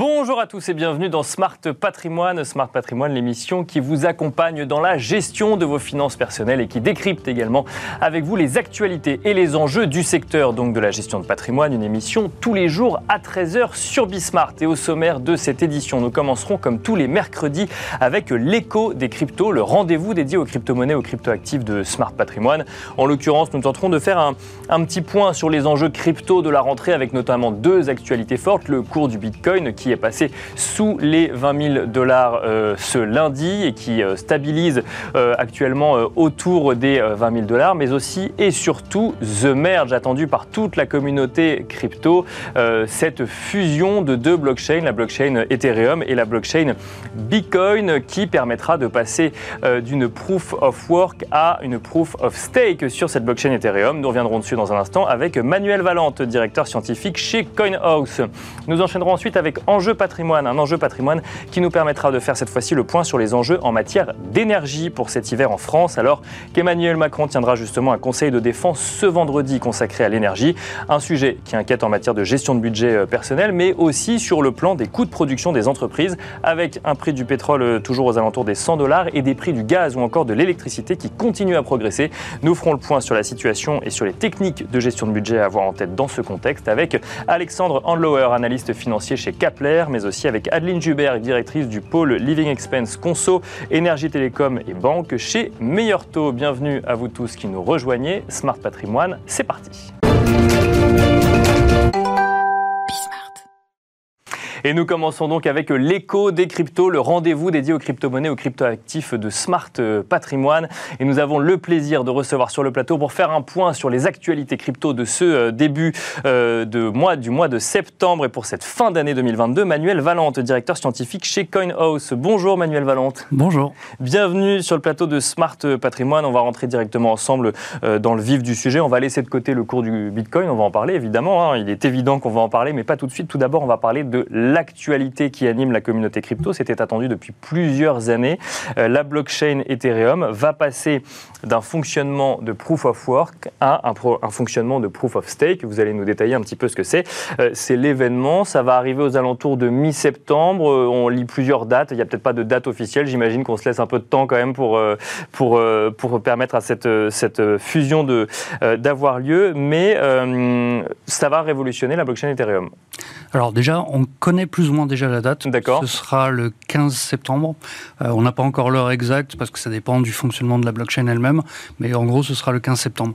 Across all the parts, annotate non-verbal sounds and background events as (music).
Bonjour à tous et bienvenue dans Smart Patrimoine. Smart Patrimoine, l'émission qui vous accompagne dans la gestion de vos finances personnelles et qui décrypte également avec vous les actualités et les enjeux du secteur donc de la gestion de patrimoine. Une émission tous les jours à 13h sur Bismart. Et au sommaire de cette édition, nous commencerons comme tous les mercredis avec l'écho des cryptos, le rendez-vous dédié aux crypto-monnaies, aux crypto-actifs de Smart Patrimoine. En l'occurrence, nous tenterons de faire un, un petit point sur les enjeux crypto de la rentrée avec notamment deux actualités fortes, le cours du Bitcoin qui est passé sous les 20 000 dollars euh, ce lundi et qui euh, stabilise euh, actuellement autour des 20 000 dollars, mais aussi et surtout The Merge attendu par toute la communauté crypto, cette fusion de deux blockchains, la blockchain Ethereum et la blockchain Bitcoin, qui permettra de passer d'une proof of work à une proof of stake sur cette blockchain Ethereum. Nous reviendrons dessus dans un instant avec Manuel Valente, directeur scientifique chez CoinHouse. Nous enchaînerons ensuite avec enjeu patrimoine, un enjeu patrimoine qui nous permettra de faire cette fois-ci le point sur les enjeux en matière d'énergie pour cet hiver en France, alors qu'Emmanuel Macron tiendra justement un conseil de défense ce vendredi consacré à l'énergie, un sujet qui inquiète en matière de gestion de budget euh, personnel, mais aussi sur le plan des coûts de production des entreprises, avec un prix du pétrole euh, toujours aux alentours des 100 dollars et des prix du gaz ou encore de l'électricité qui continuent à progresser. Nous ferons le point sur la situation et sur les techniques de gestion de budget à avoir en tête dans ce contexte avec Alexandre Andlauer, analyste financier chez Mais aussi avec Adeline Jubert, directrice du pôle Living Expense Conso, Énergie Télécom et Banque chez Meilleur Taux. Bienvenue à vous tous qui nous rejoignez. Smart Patrimoine, c'est parti. Et nous commençons donc avec l'écho des cryptos, le rendez-vous dédié aux crypto-monnaies, aux crypto-actifs de Smart euh, Patrimoine. Et nous avons le plaisir de recevoir sur le plateau pour faire un point sur les actualités crypto de ce euh, début euh, de mois, du mois de septembre et pour cette fin d'année 2022, Manuel Valente, directeur scientifique chez CoinHouse. Bonjour Manuel Valente. Bonjour. Bienvenue sur le plateau de Smart Patrimoine. On va rentrer directement ensemble dans le vif du sujet. On va laisser de côté le cours du Bitcoin, on va en parler évidemment. Hein. Il est évident qu'on va en parler, mais pas tout de suite. Tout d'abord, on va parler de l'actualité qui anime la communauté crypto. C'était attendu depuis plusieurs années. Euh, la blockchain Ethereum va passer d'un fonctionnement de proof of work à un, fonctionnement de proof of stake. Vous allez nous détailler un petit peu ce que c'est. Euh, c'est l'événement. Ça va arriver aux alentours de mi-septembre. Euh, on lit plusieurs dates. Il n'y a peut-être pas de date officielle. J'imagine qu'on se laisse un peu de temps quand même pour, pour, pour permettre à cette, cette fusion d'avoir lieu. Mais ça va révolutionner la blockchain Ethereum. Alors déjà, on connaît plus ou moins déjà la date. D'accord. Ce sera le 15 septembre. Euh, on n'a pas encore l'heure exacte parce que ça dépend du fonctionnement de la blockchain elle-même, mais en gros, ce sera le 15 septembre.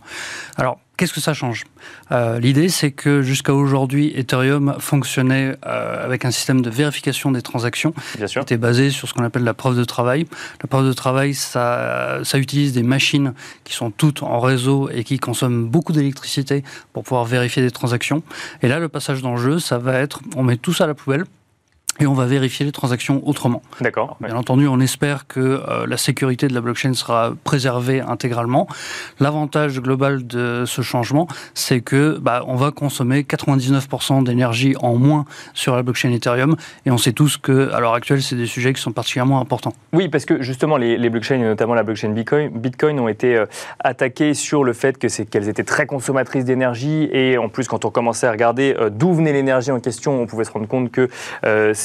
Alors, Qu'est-ce que ça change? Euh, L'idée, c'est que jusqu'à aujourd'hui, Ethereum fonctionnait euh, avec un système de vérification des transactions Bien sûr. qui était basé sur ce qu'on appelle la preuve de travail. La preuve de travail, ça, ça utilise des machines qui sont toutes en réseau et qui consomment beaucoup d'électricité pour pouvoir vérifier des transactions. Et là, le passage d'enjeu, ça va être, on met tout ça à la poubelle, et on va vérifier les transactions autrement. D'accord. Bien entendu, on espère que euh, la sécurité de la blockchain sera préservée intégralement. L'avantage global de ce changement, c'est que bah, on va consommer 99% d'énergie en moins sur la blockchain Ethereum, et on sait tous que, à l'heure actuelle, c'est des sujets qui sont particulièrement importants. Oui, parce que justement, les, les blockchains, et notamment la blockchain Bitcoin, Bitcoin ont été euh, attaquées sur le fait que c'est qu'elles étaient très consommatrices d'énergie, et en plus, quand on commençait à regarder euh, d'où venait l'énergie en question, on pouvait se rendre compte que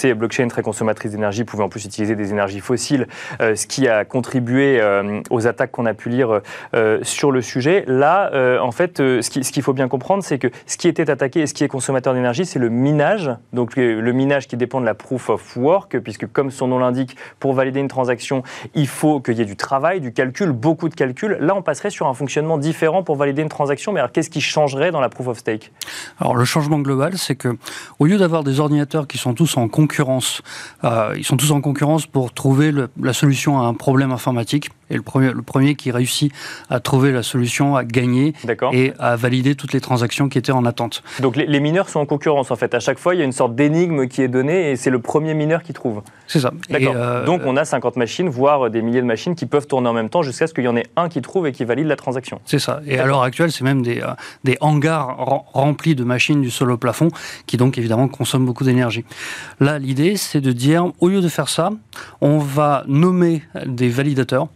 ces blockchains très consommatrices d'énergie pouvaient en plus utiliser des énergies fossiles, euh, ce qui a contribué euh, aux attaques qu'on a pu lire euh, sur le sujet. Là, en fait, ce qu'il faut bien comprendre, c'est que ce qui était attaqué et ce qui est consommateur d'énergie, c'est le minage. Donc le minage qui dépend de la proof of work, puisque comme son nom l'indique, pour valider une transaction, il faut qu'il y ait du travail, du calcul, beaucoup de calcul. Là, on passerait sur un fonctionnement différent pour valider une transaction. Mais alors, qu'est-ce qui changerait dans la proof of stake? Alors, le changement global, c'est que au lieu d'avoir des ordinateurs qui sont tous en concurrence Euh, ils sont tous en concurrence pour trouver la solution à un problème informatique. Et le premier, le premier qui réussit à trouver la solution, à gagner et à valider toutes les transactions qui étaient en attente. Donc les, mineurs sont en concurrence en fait. À chaque fois, il y a une sorte d'énigme qui est donnée et c'est le premier mineur qui trouve. C'est ça. D'accord. Euh, Donc on a 50 machines, voire des milliers de machines qui peuvent tourner en même temps jusqu'à ce qu'il y en ait un qui trouve et qui valide la transaction. C'est ça. Et à l'heure actuelle, c'est même des, euh, des hangars remplis de machines du sol au plafond qui donc évidemment consomment beaucoup d'énergie. Là, l'idée, c'est de dire, au lieu de faire ça, on va nommer des validateurs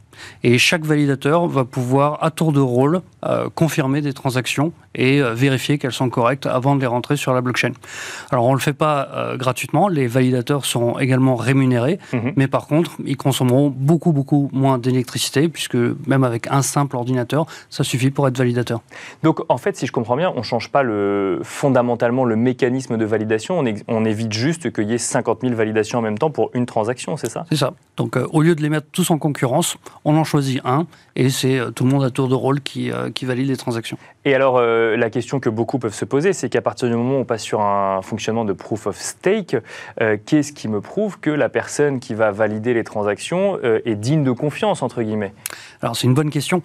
Et chaque validateur va pouvoir, à tour de rôle, euh, confirmer des transactions et euh, vérifier qu'elles sont correctes avant de les rentrer sur la blockchain. Alors on ne le fait pas euh, gratuitement, les validateurs seront également rémunérés, mhm. mais par contre, ils consommeront beaucoup, beaucoup moins d'électricité, puisque même avec un simple ordinateur, ça suffit pour être validateur. Donc en fait, si je comprends bien, on ne change pas le, fondamentalement le mécanisme de validation, on, on évite juste qu'il y ait 50 000 validations en même temps pour une transaction, c'est ça? C'est ça. Donc au lieu de les mettre tous en concurrence, on en choisit un, et c'est tout le monde à tour de rôle qui, qui valide les transactions. Et alors, euh, la question que beaucoup peuvent se poser, c'est qu'à partir du moment où on passe sur un fonctionnement de proof of stake, euh, qu'est-ce qui me prouve que la personne qui va valider les transactions euh, est digne de confiance, entre guillemets? Alors, c'est une bonne question.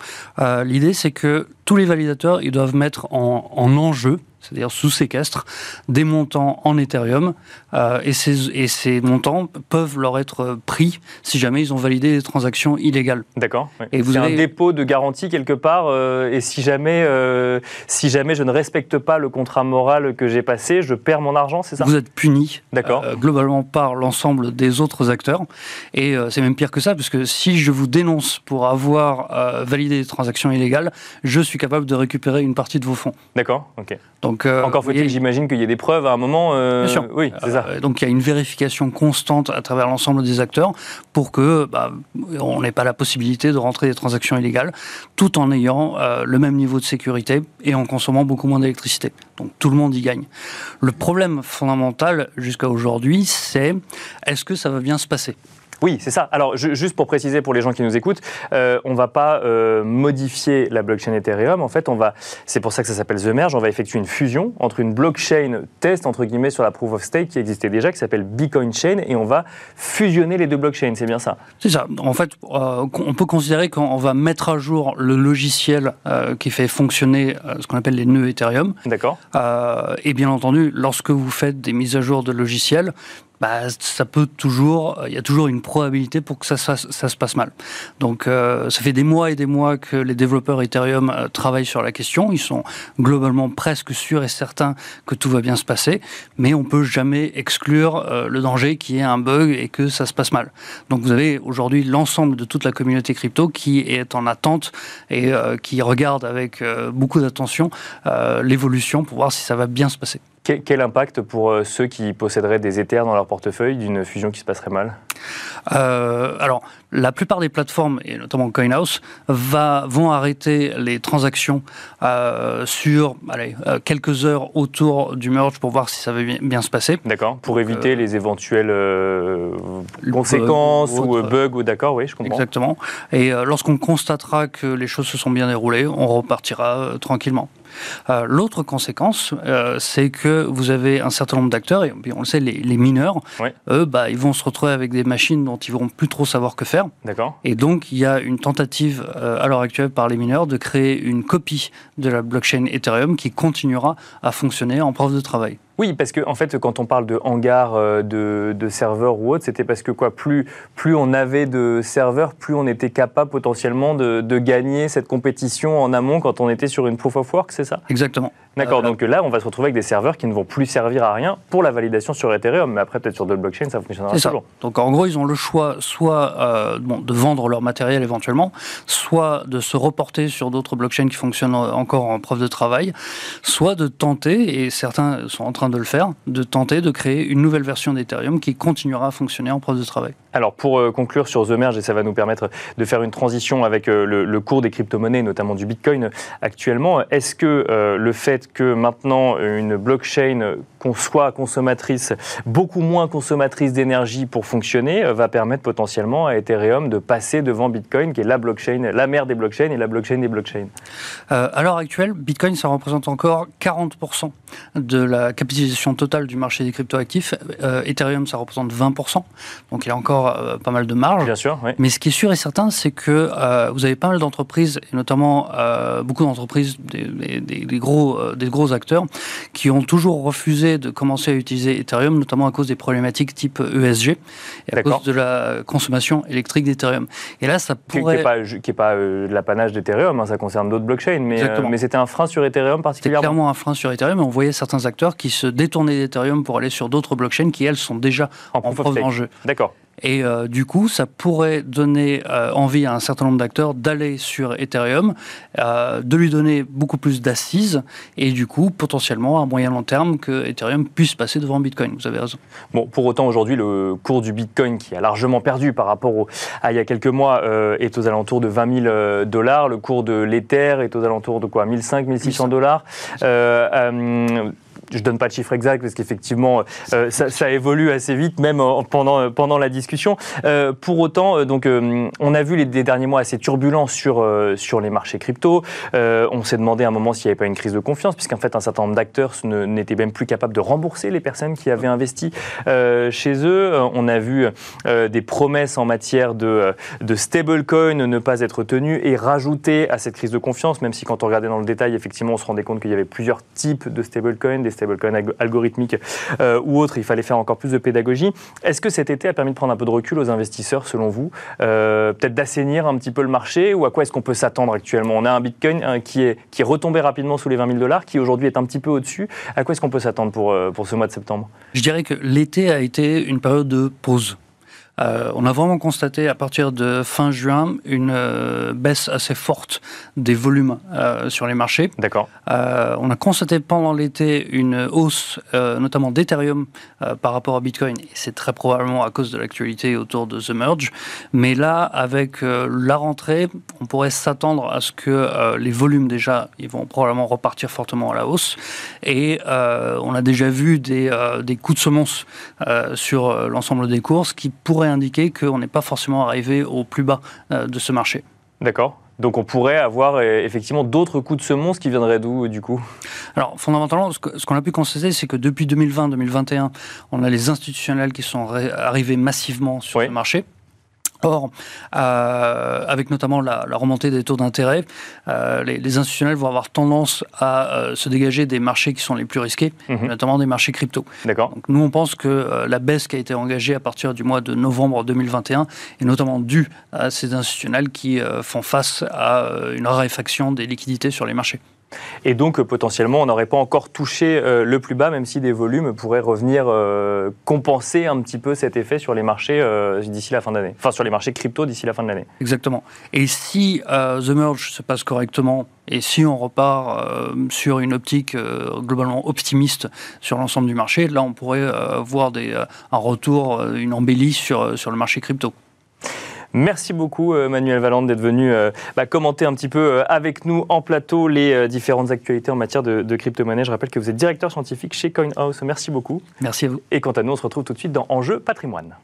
L'idée, c'est que tous les validateurs, ils doivent mettre en, en enjeu c'est-à-dire sous séquestre, des montants en Ethereum, euh, et, ces, et, ces, montants peuvent leur être pris si jamais ils ont validé des transactions illégales. D'accord. Et vous avez un dépôt de garantie quelque part, euh, et si jamais, euh, si jamais je ne respecte pas le contrat moral que j'ai passé, je perds mon argent, c'est ça? Vous êtes puni globalement par l'ensemble des autres acteurs, et c'est même pire que ça, parce que si je vous dénonce pour avoir validé des transactions illégales, je suis capable de récupérer une partie de vos fonds. D'accord, ok. Donc, euh, Encore faut-il, j'imagine, qu'il y ait des preuves à un moment. Euh, Bien sûr. Oui, c'est ça. Euh, donc il y a une vérification constante à travers l'ensemble des acteurs pour que bah, on n'ait pas la possibilité de rentrer des transactions illégales, tout en ayant le même niveau de sécurité et en consommant beaucoup moins d'électricité. Donc tout le monde y gagne. Le problème fondamental jusqu'à aujourd'hui, c'est est-ce que ça va bien se passer? Oui, c'est ça. Alors, juste pour préciser pour les gens qui nous écoutent, euh, on ne va pas euh, modifier la blockchain Ethereum. En fait, on va, c'est pour ça que ça s'appelle The Merge. On va effectuer une fusion entre une blockchain test entre guillemets sur la proof of stake qui existait déjà, qui s'appelle Bitcoin Chain, et on va fusionner les deux blockchains. C'est bien ça C'est ça. En fait, euh, on peut considérer qu'on va mettre à jour le logiciel qui fait fonctionner ce qu'on appelle les nœuds Ethereum. D'accord. et bien entendu, lorsque vous faites des mises à jour de logiciels, bah, ça peut toujours, il y a toujours une probabilité pour que ça, se passe mal. Donc, euh, ça fait des mois et des mois que les développeurs Ethereum euh, travaillent sur la question. Ils sont globalement presque sûrs et certains que tout va bien se passer, mais on peut jamais exclure euh, le danger qu'il y ait un bug et que ça se passe mal. Donc, vous avez aujourd'hui l'ensemble de toute la communauté crypto qui est en attente et qui regarde avec beaucoup d'attention l'évolution pour voir si ça va bien se passer. Quel, impact pour euh, ceux qui posséderaient des Ethers dans leur portefeuille d'une fusion qui se passerait mal? Euh, Alors, la plupart des plateformes, et notamment CoinHouse, va, vont arrêter les transactions euh, sur allez, quelques heures autour du merge pour voir si ça va bien, se passer. D'accord, pour éviter les éventuelles conséquences ou, bugs, ou d'accord, oui, je comprends. Exactement. Et lorsqu'on constatera que les choses se sont bien déroulées, on repartira tranquillement. Euh, l'autre conséquence, euh, c'est que vous avez un certain nombre d'acteurs, et on le sait, les, mineurs, eux, bah, ils vont se retrouver avec des machines dont ils ne vont plus trop savoir que faire. D'accord. Et donc, il y a une tentative euh, à l'heure actuelle par les mineurs de créer une copie de la blockchain Ethereum qui continuera à fonctionner en preuve de travail. Oui, parce que en fait, quand on parle de hangar euh, de, serveurs ou autre, c'était parce que quoi, plus, plus on avait de serveurs, plus on était capable potentiellement de, gagner cette compétition en amont quand on était sur une proof of work, c'est ça? Exactement. D'accord, euh, donc là, on va se retrouver avec des serveurs qui ne vont plus servir à rien pour la validation sur Ethereum, mais après, peut-être sur d'autres blockchains, ça fonctionnera toujours. Ça. Donc en gros, ils ont le choix soit euh, bon, de vendre leur matériel éventuellement, soit de se reporter sur d'autres blockchains qui fonctionnent encore en preuve de travail, soit de tenter, et certains sont en train de le faire, de tenter de créer une nouvelle version d'Ethereum qui continuera à fonctionner en preuve de travail. Alors pour euh, conclure sur The Merge, et ça va nous permettre de faire une transition avec euh, le, cours des crypto-monnaies, notamment du Bitcoin actuellement, est-ce que euh, le fait que maintenant une blockchain soit consommatrice, beaucoup moins consommatrice d'énergie pour fonctionner, va permettre potentiellement à Ethereum de passer devant Bitcoin, qui est la blockchain, la mère des blockchains et la blockchain des blockchains? À l'heure actuelle, Bitcoin, ça représente encore 40% de la capitalisation totale du marché des cryptoactifs. Ethereum, ça représente 20%. Donc il y a encore euh, pas mal de marge. Bien sûr, Mais ce qui est sûr et certain, c'est que euh, vous avez pas mal d'entreprises, et notamment euh, beaucoup d'entreprises, des, gros, des gros acteurs, qui ont toujours refusé de commencer à utiliser Ethereum, notamment à cause des problématiques type ESG, et à cause de la consommation électrique d'Ethereum. Et là, ça pourrait... Qui n'est pas, pas l'apanage d'Ethereum, hein, ça concerne d'autres blockchains, mais, mais c'était un frein sur Ethereum particulièrement. C'était clairement un frein sur Ethereum, et on voyait certains acteurs qui se détournaient d'Ethereum pour aller sur d'autres blockchains qui, elles, sont déjà en, en preuve d'enjeu. D'accord. Et du coup, ça pourrait donner envie à un certain nombre d'acteurs d'aller sur Ethereum, de lui donner beaucoup plus d'assises et du coup, potentiellement, à moyen long terme, que Ethereum puisse passer devant Bitcoin. Vous avez raison. Bon, pour autant, aujourd'hui, le cours du Bitcoin, qui a largement perdu par rapport à il y a quelques mois, est aux alentours de 20 000 dollars. Le cours de l'Ether est aux alentours de quoi? 1500, 1600 dollars. Euh, euh, je donne pas de chiffre exact parce qu'effectivement euh, ça, évolue assez vite même pendant pendant la discussion. Euh, pour autant, euh, donc on a vu les, derniers mois assez turbulents sur sur les marchés crypto. on s'est demandé à un moment s'il n'y avait pas une crise de confiance puisqu'en fait un certain nombre d'acteurs n'étaient même plus capables de rembourser les personnes qui avaient investi chez eux. On a vu des promesses en matière de de stablecoin ne pas être tenues et rajouter à cette crise de confiance, même si quand on regardait dans le détail, effectivement, on se rendait compte qu'il y avait plusieurs types de stablecoins, des stablecoins algorithmiques euh, ou autres, il fallait faire encore plus de pédagogie. Est-ce que cet été a permis de prendre un peu de recul aux investisseurs, selon vous euh, Peut-être d'assainir un petit peu le marché ou à quoi est-ce qu'on peut s'attendre actuellement? On a un Bitcoin hein, qui, est, qui retombé rapidement sous les 20 000 dollars, qui aujourd'hui est un petit peu au-dessus. À quoi est-ce qu'on peut s'attendre pour, euh, pour ce mois de septembre? Je dirais que l'été a été une période de pause. Euh, on a vraiment constaté à partir de fin juin une euh, baisse assez forte des volumes euh, sur les marchés. D'accord. on a constaté pendant l'été une hausse, notamment d'Ethereum par rapport à Bitcoin. Et c'est très probablement à cause de l'actualité autour de The Merge. Mais là, avec la rentrée, on pourrait s'attendre à ce que les volumes déjà, ils vont probablement repartir fortement à la hausse. Et on a déjà vu des, des coups de semonce sur l'ensemble des courses qui pourraient indiquer qu'on n'est pas forcément arrivé au plus bas euh, de ce marché. D'accord. Donc on pourrait avoir euh, effectivement d'autres coups de semonce qui viendraient d'où du coup? Alors fondamentalement, ce qu'on a pu constater, c'est que depuis 2020-2021, on a les institutionnels qui sont arrivés massivement sur le marché. Or, euh, avec notamment la, remontée des taux d'intérêt, euh, les, institutionnels vont avoir tendance à euh, se dégager des marchés qui sont les plus risqués, mhm. notamment des marchés crypto. D'accord. nous, on pense que la baisse qui a été engagée à partir du mois de novembre 2021 est notamment due à ces institutionnels qui font face à une raréfaction des liquidités sur les marchés. Et donc, potentiellement, on n'aurait pas encore touché euh, le plus bas, même si des volumes pourraient revenir euh, compenser un petit peu cet effet sur les marchés euh, d'ici la fin d'année. Enfin, sur les marchés crypto d'ici la fin de l'année. Exactement. Et si The Merge se passe correctement, et si on repart sur une optique globalement optimiste sur l'ensemble du marché, là, on pourrait voir un retour, une embellie sur, sur le marché crypto. Merci beaucoup euh, Manuel Valente d'être venu euh, bah, commenter un petit peu euh, avec nous en plateau les différentes actualités en matière de, de crypto-monnaie. Je rappelle que vous êtes directeur scientifique chez CoinHouse. Merci beaucoup. Merci à vous. Et quant à nous, on se retrouve tout de suite dans Enjeu patrimoine.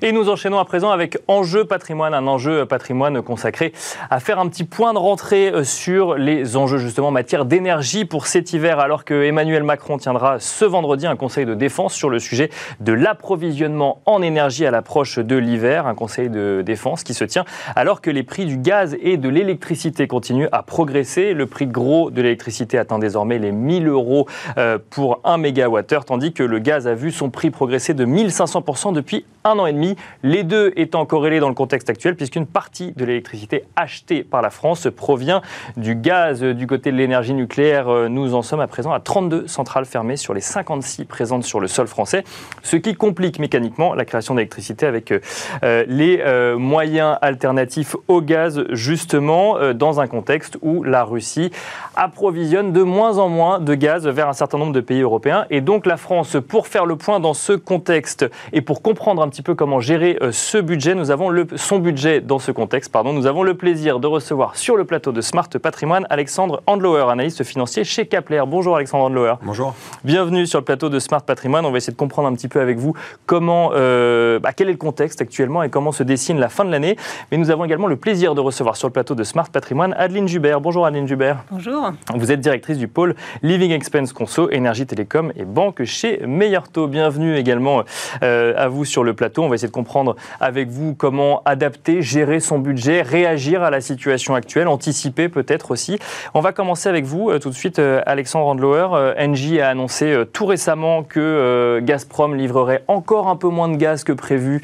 Et nous enchaînons à présent avec Enjeu patrimoine, un enjeu patrimoine consacré à faire un petit point de rentrée euh, sur les enjeux justement en matière d'énergie pour cet hiver, alors que Emmanuel Macron tiendra ce vendredi un conseil de défense sur le sujet de l'approvisionnement en énergie à l'approche de l'hiver, un conseil de défense qui se tient alors que les prix du gaz et de l'électricité continuent à progresser. Le prix gros de l'électricité atteint désormais les 1000 euros euh, pour 1 mégawattheure, tandis que le gaz a vu son prix progresser de 1500% depuis un an et demi, les deux étant corrélés dans le contexte actuel, puisqu'une partie de l'électricité achetée par la France provient du gaz du côté de l'énergie nucléaire. Euh, nous en sommes à présent à 32 centrales fermées sur les 56 présentes sur le sol français, ce qui complique mécaniquement la création d'électricité avec euh, euh, les moyens alternatifs au gaz, justement, dans un contexte où la Russie approvisionne de moins en moins de gaz vers un certain nombre de pays européens. Et donc la France, pour faire le point dans ce contexte et pour comprendre un petit peu comment gérer euh, ce budget. Nous avons le, son budget dans ce contexte. Pardon. Nous avons le plaisir de recevoir sur le plateau de Smart Patrimoine Alexandre Andlauer, analyste financier chez Kapler. Bonjour Alexandre Andlauer. Bonjour. Bienvenue sur le plateau de Smart Patrimoine. On va essayer de comprendre un petit peu avec vous comment, euh, bah, quel est le contexte actuellement et comment se dessine la fin de l'année. Mais nous avons également le plaisir de recevoir sur le plateau de Smart Patrimoine Adeline Jubert. Bonjour Adeline Jubert. Bonjour. Vous êtes directrice du pôle Living Expense Conso, Énergie Télécom et Banque chez Meilleur Taux. Bienvenue également euh, à vous sur le plateau. On va essayer de comprendre avec vous comment adapter, gérer son budget, réagir à la situation actuelle, anticiper peut-être aussi. On va commencer avec vous tout de suite, Alexandre Randlower. Engie a annoncé tout récemment que Gazprom livrerait encore un peu moins de gaz que prévu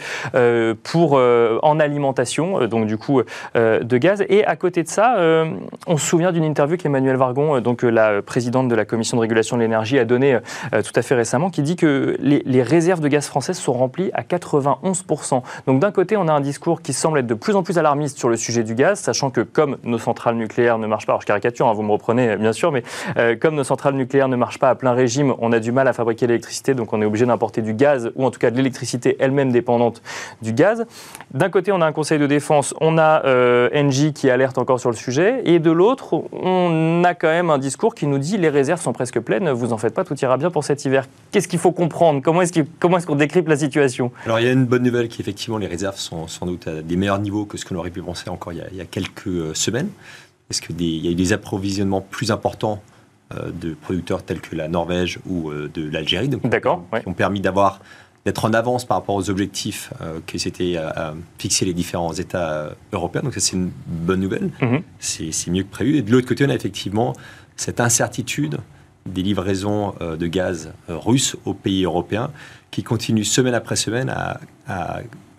pour, en alimentation, donc du coup de gaz. Et à côté de ça, on se souvient d'une interview qu'Emmanuel Vargon, donc la présidente de la Commission de régulation de l'énergie, a donnée tout à fait récemment, qui dit que les, réserves de gaz françaises sont remplies à 91%. Donc d'un côté, on a un discours qui semble être de plus en plus alarmiste sur le sujet du gaz, sachant que comme nos centrales nucléaires ne marchent pas, alors je caricature, hein, vous me reprenez bien sûr, mais euh, comme nos centrales nucléaires ne marchent pas à plein régime, on a du mal à fabriquer l'électricité, donc on est obligé d'importer du gaz, ou en tout cas de l'électricité elle-même dépendante du gaz. D'un côté, on a un conseil de défense, on a euh, Engie qui alerte encore sur le sujet, et de l'autre, on a quand même un discours qui nous dit les réserves sont presque pleines, vous en faites pas, tout ira bien pour cet hiver. Qu'est-ce qu'il faut comprendre? Comment est-ce qu'on décrypte la situation? Alors il y a une bonne nouvelle qui effectivement les réserves sont sans doute à des meilleurs niveaux que ce que l'on aurait pu penser encore il y a, quelques euh, semaines. Parce qu'il y a eu des approvisionnements plus importants euh, de producteurs tels que la Norvège ou euh, de l'Algérie, qui ont permis d'avoir d'être en avance par rapport aux objectifs que s'étaient fixés les différents États européens. Donc ça, c'est une bonne nouvelle. Mm-hmm. C'est mieux que prévu. Et de l'autre côté, on a effectivement cette incertitude des livraisons euh, de gaz euh, russes aux pays européens qui continuent semaine après semaine à,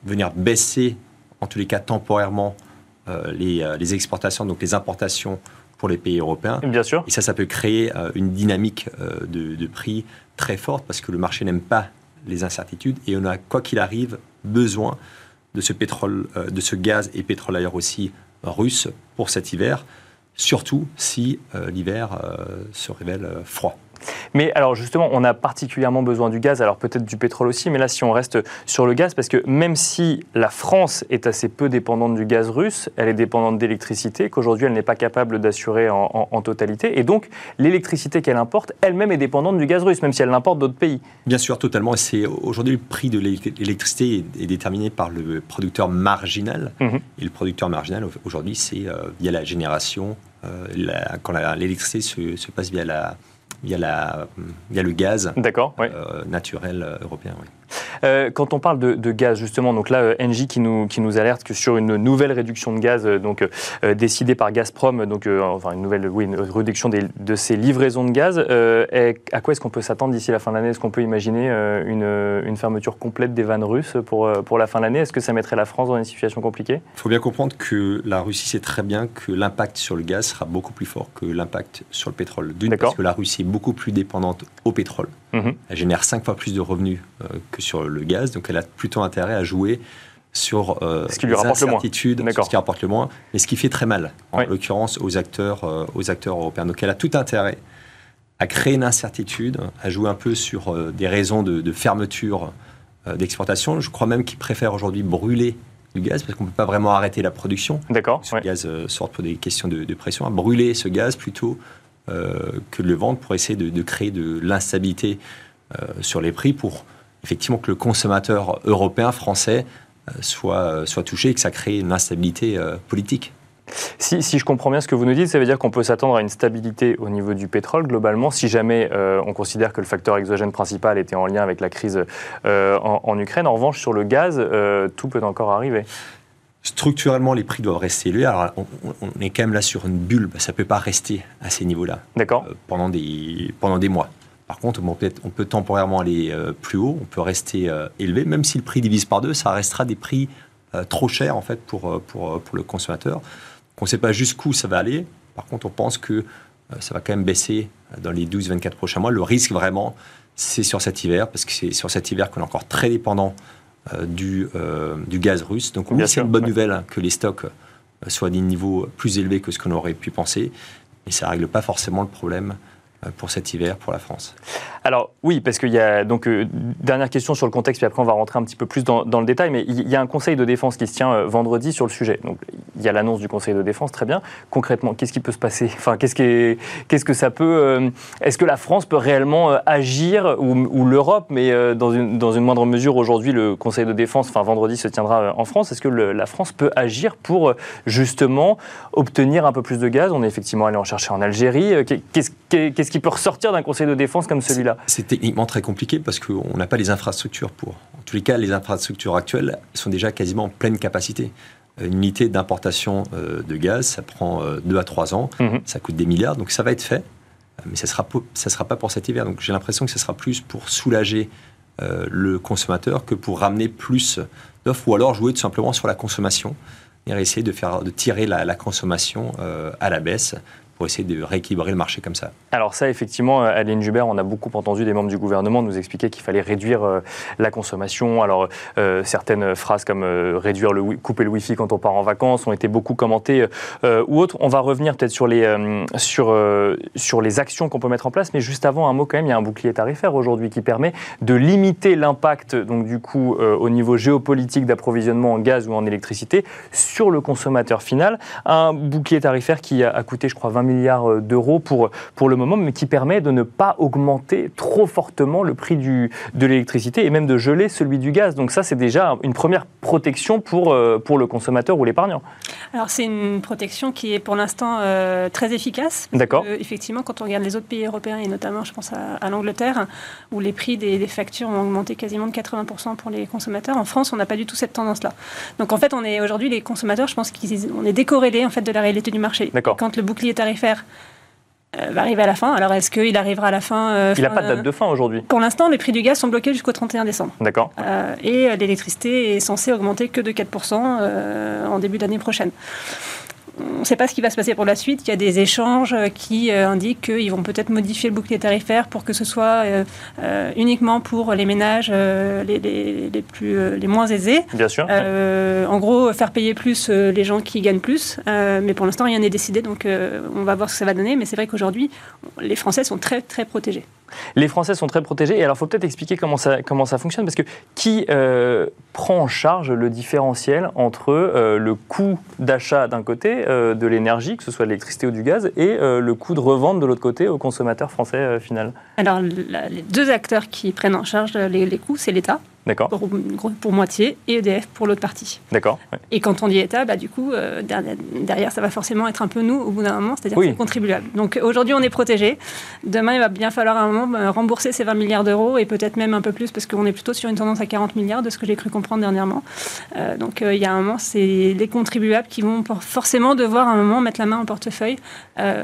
venir baisser, en tous les cas temporairement, euh, les, exportations, donc les importations pour les pays européens. Bien sûr. Et ça, ça peut créer une dynamique de, prix très forte parce que le marché n'aime pas les incertitudes et on a, quoi qu'il arrive, besoin de ce pétrole, de ce gaz et pétrole ailleurs aussi russe pour cet hiver surtout si euh, l'hiver euh, se révèle euh, froid. Mais alors justement, on a particulièrement besoin du gaz, alors peut-être du pétrole aussi, mais là si on reste sur le gaz, parce que même si la France est assez peu dépendante du gaz russe, elle est dépendante d'électricité, qu'aujourd'hui elle n'est pas capable d'assurer en, totalité, et donc l'électricité qu'elle importe, elle-même est dépendante du gaz russe, même si elle l'importe d'autres pays. Bien sûr, totalement. C'est aujourd'hui le prix de l'électricité est, déterminé par le producteur marginal, mhm. et le producteur marginal aujourd'hui c'est euh, via la génération, euh, quand l'électricité se, se passe via la il y a, la, il y a le gaz euh, naturel euh, européen. Oui. Euh, quand on parle de, gaz, justement, donc là, euh, Engie qui nous, qui nous alerte que sur une nouvelle réduction de gaz, euh, donc décidée par Gazprom, donc enfin une nouvelle, oui, une réduction de ces livraisons de gaz. à quoi est-ce qu'on peut s'attendre d'ici la fin de l'année? Est-ce qu'on peut imaginer une, une, fermeture complète des vannes russes pour, pour la fin de l'année? Est-ce que ça mettrait la France dans une situation compliquée? Il faut bien comprendre que la Russie sait très bien que l'impact sur le gaz sera beaucoup plus fort que l'impact sur le pétrole. D'une, parce que la Russie est beaucoup plus dépendante au pétrole. Mhm. Elle génère cinq fois plus de revenus que sur le gaz, donc elle a plutôt intérêt à jouer sur euh, ce qui lui rapporte le moins. ce qui rapporte le moins, mais ce qui fait très mal, en l'occurrence aux acteurs, euh, aux acteurs européens. Donc elle a tout intérêt à créer une incertitude, à jouer un peu sur euh, des raisons de, fermeture d'exportation. Je crois même qu'ils préfèrent aujourd'hui brûler du gaz parce qu'on ne peut pas vraiment arrêter la production. D'accord. Le gaz sort pour des questions de, pression. À brûler ce gaz plutôt que de le vendre pour essayer de, de créer de l'instabilité sur les prix pour effectivement que le consommateur européen, français, euh, soit, euh, soit touché et que ça crée une instabilité euh, politique. Si, si, je comprends bien ce que vous nous dites, ça veut dire qu'on peut s'attendre à une stabilité au niveau du pétrole globalement, si jamais on considère que le facteur exogène principal était en lien avec la crise en, Ukraine. En revanche, sur le gaz, tout peut encore arriver. Structurellement, les prix doivent rester élevés. Alors, on, est quand même là sur une bulle. Ça ne peut pas rester à ces niveaux-là pendant, des, pendant des mois. Par contre, on peut, on peut temporairement aller euh, plus haut, on peut rester euh, élevé, même si le prix divise par deux, ça restera des prix euh, trop chers en fait pour, pour, pour le consommateur. On ne sait pas jusqu'où ça va aller. Par contre, on pense que ça va quand même baisser dans les 12-24 prochains mois. Le risque vraiment, c'est sur cet hiver, parce que c'est sur cet hiver qu'on est encore très dépendant du, du gaz russe. Donc oui, c'est une bonne nouvelle hein, que les stocks soient à des niveaux plus élevés que ce qu'on aurait pu penser, mais ça ne règle pas forcément le problème pour cet hiver pour la France Alors oui, parce qu'il y a donc euh, dernière question sur le contexte, puis après on va rentrer un petit peu plus dans, le détail, mais il y a un Conseil de défense qui se tient euh, vendredi sur le sujet. Donc il y a l'annonce du Conseil de défense, très bien. Concrètement, qu'est-ce qui peut se passer? Enfin, qu'est-ce qu'est-ce que ça peut Est-ce que la France peut réellement agir ou, l'Europe, mais dans une dans une moindre mesure aujourd'hui le Conseil de défense, enfin vendredi se tiendra en France. Est-ce que la France peut agir pour justement obtenir un peu plus de gaz? On est effectivement allé en chercher en Algérie. Qu'est-ce qu'est-ce qui peut ressortir d'un conseil de défense comme celui-là C'est techniquement très compliqué parce qu'on n'a pas les infrastructures pour. En tous les cas, les infrastructures actuelles sont déjà quasiment en pleine capacité. Une unité d'importation euh, de gaz, ça prend 2 à 3 ans, mhm. ça coûte des milliards, donc ça va être fait, mais ça ne sera, ça sera pas pour cet hiver. Donc j'ai l'impression que ce sera plus pour soulager le consommateur que pour ramener plus d'offres, ou alors jouer tout simplement sur la consommation et essayer de, faire, de tirer la, consommation à la baisse pour essayer de rééquilibrer le marché comme ça. Alors ça, effectivement, Aline Jubert, on a beaucoup entendu des membres du gouvernement nous expliquer qu'il fallait réduire euh, la consommation. Alors euh, certaines phrases comme euh, réduire le couper le Wi-Fi quand on part en vacances ont été beaucoup commentées ou autres. On va revenir peut-être sur les sur sur les actions qu'on peut mettre en place, mais juste avant un mot quand même, il y a un bouclier tarifaire aujourd'hui qui permet de limiter l'impact donc du coup au niveau géopolitique d'approvisionnement en gaz ou en électricité sur le consommateur final. Un bouclier tarifaire qui a coûté, je crois, 20 milliards euh, d'euros pour, pour le moment, mais qui permet de ne pas augmenter trop fortement le prix du, de l'électricité et même de geler celui du gaz. Donc ça, c'est déjà une première protection pour, euh, pour le consommateur ou l'épargnant. Alors c'est une protection qui est pour l'instant euh, très efficace. D'accord. Effectivement, quand on regarde les autres pays européens, et notamment je pense à, l'Angleterre, où les prix des, des, factures ont augmenté quasiment de 80% pour les consommateurs, en France, on n'a pas du tout cette tendance-là. Donc en fait, on est aujourd'hui, les consommateurs, je pense qu'on est décorrélés en fait, de la réalité du marché. D'accord. Quand le bouclier tarifaire faire euh, va arriver à la fin. Alors, est-ce qu'il arrivera à la fin euh, Il n'a pas de date de fin aujourd'hui. Pour l'instant, les prix du gaz sont bloqués jusqu'au 31 décembre. D'accord. Euh, et l'électricité est censée augmenter que de 4% en début d'année prochaine on ne sait pas ce qui va se passer pour la suite. Il y a des échanges qui euh, indiquent qu'ils vont peut-être modifier le bouclier tarifaire pour que ce soit euh, euh, uniquement pour les ménages les, plus, les moins aisés. Bien sûr. En gros, faire payer plus les gens qui gagnent plus. mais pour l'instant, rien n'est décidé, donc on va voir ce que ça va donner. Mais c'est vrai qu'aujourd'hui, les Français sont très, très protégés. Les Français sont très protégés. Et alors, il faut peut-être expliquer comment ça, comment ça fonctionne, parce que qui euh, prend en charge le différentiel entre euh, le coût d'achat d'un côté euh, de l'énergie, que ce soit l'électricité ou du gaz, et le coût de revente de l'autre côté au consommateur français final? Alors, les deux acteurs qui prennent en charge les coûts, c'est l'État. D'accord. Pour, pour, moitié et EDF pour l'autre partie. D'accord. Et quand on dit État, bah, du coup, euh, derrière, ça va forcément être un peu nous au bout d'un moment, c'est-à-dire les contribuables. Donc aujourd'hui, on est protégé. Demain, il va bien falloir à un moment euh, rembourser ces 20 milliards d'euros et peut-être même un peu plus parce qu'on est plutôt sur une tendance à 40 milliards de ce que j'ai cru comprendre dernièrement. Euh, donc il y a un moment, c'est les contribuables qui vont forcément devoir à un moment mettre la main en portefeuille,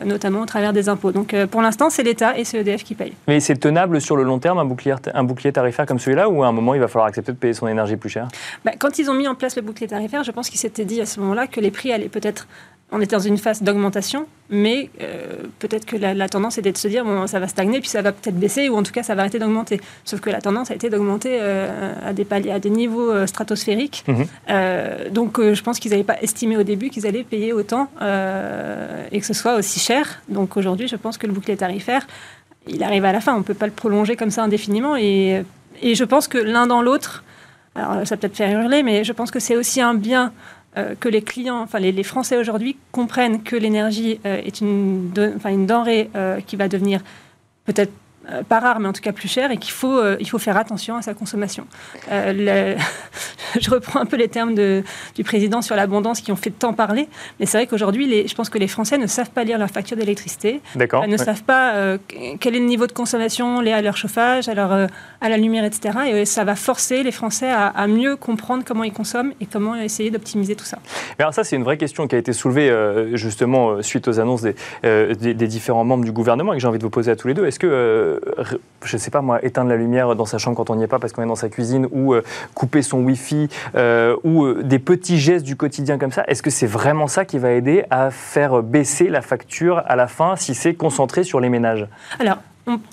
notamment au travers des impôts. Donc pour l'instant, c'est l'État et c'est EDF qui paye. Mais c'est tenable sur le long terme, un bouclier, un bouclier tarifaire comme celui-là, ou à un moment, il va falloir accepter de payer son énergie plus cher bah, Quand ils ont mis en place le bouclier tarifaire, je pense qu'ils s'étaient dit à ce moment-là que les prix allaient peut-être on était dans une phase d'augmentation, mais euh, peut-être que la, tendance était de se dire bon, ça va stagner, puis ça va peut-être baisser, ou en tout cas ça va arrêter d'augmenter. Sauf que la tendance a été d'augmenter euh, à, des à des niveaux euh, stratosphériques. Mhm. donc je pense qu'ils n'avaient pas estimé au début qu'ils allaient payer autant et que ce soit aussi cher. Donc aujourd'hui, je pense que le bouclier tarifaire, il arrive à la fin. On ne peut pas le prolonger comme ça indéfiniment. Et et je pense que l'un dans l'autre, alors ça peut être faire hurler, mais je pense que c'est aussi un bien euh, que les clients, enfin les, Français aujourd'hui comprennent que l'énergie euh, est une, une denrée euh, qui va devenir peut-être euh, pas rare, mais en tout cas plus cher, et qu'il faut, euh, il faut faire attention à sa consommation. Euh, (laughs) je reprends un peu les termes de, du président sur l'abondance qui ont fait tant parler, mais c'est vrai qu'aujourd'hui, je pense que les Français ne savent pas lire leur facture d'électricité, ne savent pas quel est le niveau de consommation lié à leur chauffage, à, leur, à la lumière, etc. Et ça va forcer les Français à, mieux comprendre comment ils consomment et comment essayer d'optimiser tout ça. Mais alors ça, c'est une vraie question qui a été soulevée justement suite aux annonces des, des, des, différents membres du gouvernement et que j'ai envie de vous poser à tous les deux. Est-ce que je ne sais pas moi, éteindre la lumière dans sa chambre quand on n'y est pas parce qu'on est dans sa cuisine, ou euh, couper son Wi-Fi, euh, ou euh, des petits gestes du quotidien comme ça, est-ce que c'est vraiment ça qui va aider à faire baisser la facture à la fin si c'est concentré sur les ménages? Alors,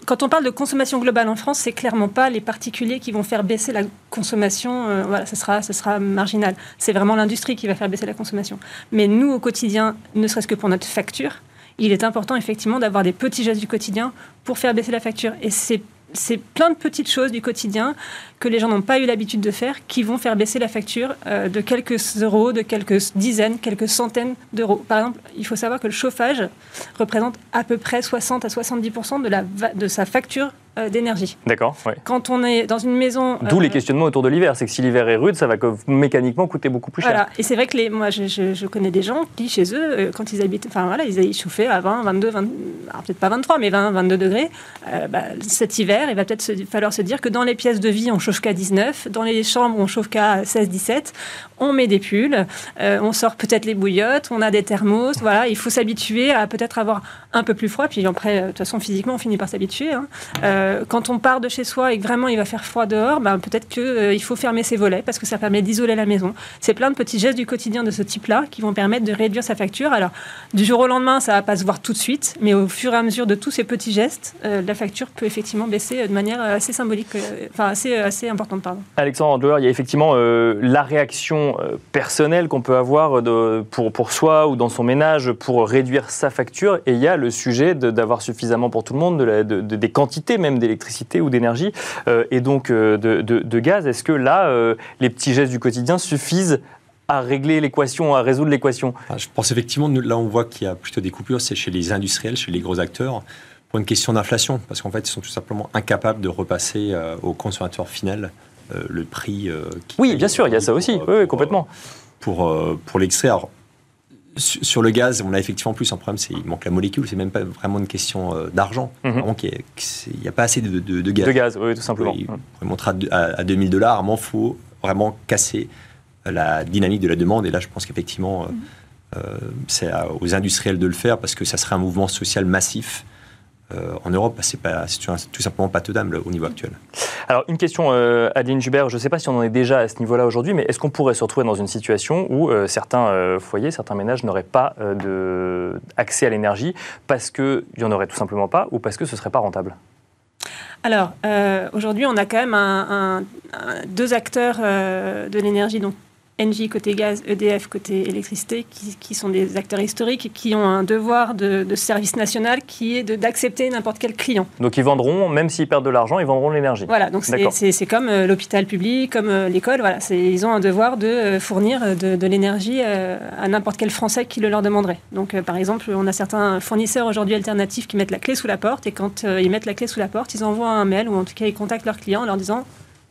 quand on parle de consommation globale en France, c'est clairement pas les particuliers qui vont faire baisser la consommation. voilà, ce sera, ce sera marginal. C'est vraiment l'industrie qui va faire baisser la consommation. Mais nous, au quotidien, ne serait-ce que pour notre facture, il est important effectivement d'avoir des petits gestes du quotidien pour faire baisser la facture. Et c'est c'est plein de petites choses du quotidien que les gens n'ont pas eu l'habitude de faire qui vont faire baisser la facture euh, de quelques euros, de quelques dizaines, quelques centaines d'euros. Par exemple, il faut savoir que le chauffage représente à peu près 60 à 70 de, la, de sa facture d'énergie. D'accord. Quand on est dans une maison. D'où les questionnements autour de l'hiver. C'est que si l'hiver est rude, ça va mécaniquement coûter beaucoup plus cher. Voilà. Et c'est vrai que les, moi, je, connais des gens qui, chez eux, quand ils habitent, enfin voilà, ils chauffaient à 20, 22, 20, peut-être pas 23, mais 20, 22 degrés. Bah, cet hiver, il va peut-être falloir se dire que dans les pièces de vie, on chauffe qu'à 19, dans les chambres, on chauffe qu'à 16, 17. On met des pulls, on sort peut-être les bouillottes, on a des thermos. Voilà, il faut s'habituer à peut-être avoir un peu plus froid. Puis après, de toute façon, physiquement, on finit par s'habituer. Hein. Euh, quand on part de chez soi et que vraiment il va faire froid dehors, ben, peut-être qu'il euh, faut fermer ses volets parce que ça permet d'isoler la maison. C'est plein de petits gestes du quotidien de ce type-là qui vont permettre de réduire sa facture. Alors, du jour au lendemain, ça va pas se voir tout de suite, mais au fur et à mesure de tous ces petits gestes, euh, la facture peut effectivement baisser de manière assez symbolique, enfin assez, assez importante. Pardon. Alexandre il y a effectivement la réaction personnelle qu'on peut avoir de, pour, pour soi ou dans son ménage pour réduire sa facture, et il y a le sujet d'avoir suffisamment pour tout le monde de, des quantités même d'électricité ou d'énergie euh, et donc euh, de, gaz. Est-ce que là, euh, les petits gestes du quotidien suffisent à régler l'équation, à résoudre l'équation? Ah, Je pense effectivement, là on voit qu'il y a plutôt des coupures, c'est chez les industriels, chez les gros acteurs, pour une question d'inflation, parce qu'en fait ils sont tout simplement incapables de repasser au consommateur final le prix. Qui oui, bien sûr, il y a ça aussi, oui, complètement. Pour, pour l'extrait, sur le gaz, on a effectivement plus un problème, c'est il manque la molécule, c'est même pas vraiment une question euh, d'argent. Mhm. Il n'y a, pas assez de, gaz. De gaz, oui, tout simplement. Faut montrer à, à, 2000 dollars, il faut vraiment casser la dynamique de la demande. Et là, je pense qu'effectivement, euh, c'est aux industriels de le faire parce que ça serait un mouvement social massif euh, en Europe, c'est tout simplement pas tenable au niveau actuel. Alors, une question, euh, Adeline Jubert, je ne sais pas si on en est déjà à ce niveau-là aujourd'hui, mais est-ce qu'on pourrait se retrouver dans une situation où euh, certains foyers, certains ménages n'auraient pas accès à l'énergie parce qu'il n'y en aurait tout simplement pas ou parce que ce ne serait pas rentable? Alors, aujourd'hui, on a quand même deux acteurs de l'énergie, donc Engie côté gaz, EDF côté électricité, qui, sont des acteurs historiques et qui ont un devoir de, service national qui est d'accepter n'importe quel client. Donc ils vendront, même s'ils perdent de l'argent, ils vendront l'énergie. Voilà, donc c'est comme euh, l'hôpital public, comme euh, l'école, voilà, ils ont un devoir de euh, fournir de, l'énergie à n'importe quel Français qui le leur demanderait. Donc par exemple, on a certains fournisseurs aujourd'hui alternatifs qui mettent la clé sous la porte et quand ils mettent la clé sous la porte, ils envoient un mail ou en tout cas ils contactent leurs clients en leur disant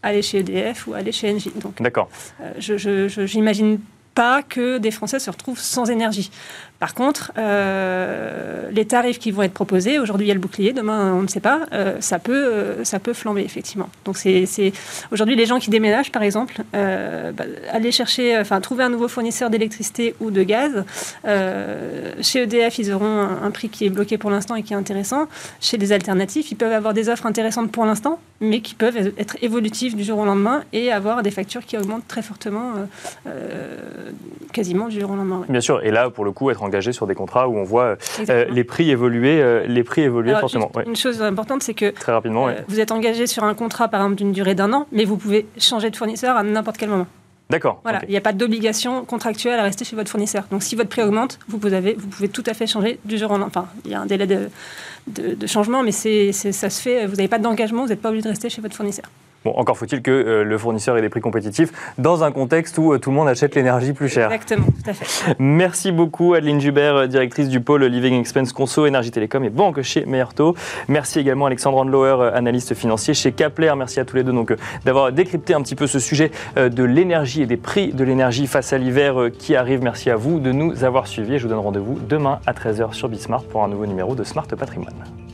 aller chez EDF ou aller chez Engie. D'accord. Euh, je n'imagine pas que des Français se retrouvent sans énergie. Par contre, euh, les tarifs qui vont être proposés, aujourd'hui il y a le bouclier, demain on ne sait pas, euh, ça, peut, euh, ça peut flamber effectivement. Donc c'est, aujourd'hui les gens qui déménagent par exemple, bah, aller chercher, enfin trouver un nouveau fournisseur d'électricité ou de gaz. chez EDF ils auront un, prix qui est bloqué pour l'instant et qui est intéressant. Chez les alternatifs, ils peuvent avoir des offres intéressantes pour l'instant, mais qui peuvent être évolutives du jour au lendemain et avoir des factures qui augmentent très fortement, quasiment du jour au lendemain. Bien sûr, et là pour le coup être engagé sur des contrats où on voit euh, les prix évoluer, euh, les prix évoluer forcément. Une chose importante, c'est que Très rapidement, euh, vous êtes engagé sur un contrat, par exemple, d'une durée d'un an, mais vous pouvez changer de fournisseur à n'importe quel moment. D'accord. Voilà, il n'y a pas d'obligation contractuelle à rester chez votre fournisseur. Donc si votre prix augmente, vous pouvez, vous pouvez tout à fait changer du jour au lendemain. Enfin, il y a un délai de, de, changement, mais c'est, ça se fait. Vous n'avez pas d'engagement, vous n'êtes pas obligé de rester chez votre fournisseur. Bon, encore faut-il que euh, le fournisseur ait des prix compétitifs dans un contexte où euh, tout le monde achète l'énergie plus chère. Exactement, tout à fait. (laughs) Merci beaucoup Adeline Jubert, euh, directrice du pôle Living Expense Conso, Énergie Télécom et Banque chez Meyerto. Merci également Alexandre Andlauer, analyste financier chez Kapler. Merci à tous les deux donc d'avoir décrypté un petit peu ce sujet de l'énergie et des prix de l'énergie face à l'hiver qui arrive. Merci à vous de nous avoir suivis je vous donne rendez-vous demain à 13h sur Bismart pour un nouveau numéro de Smart Patrimoine.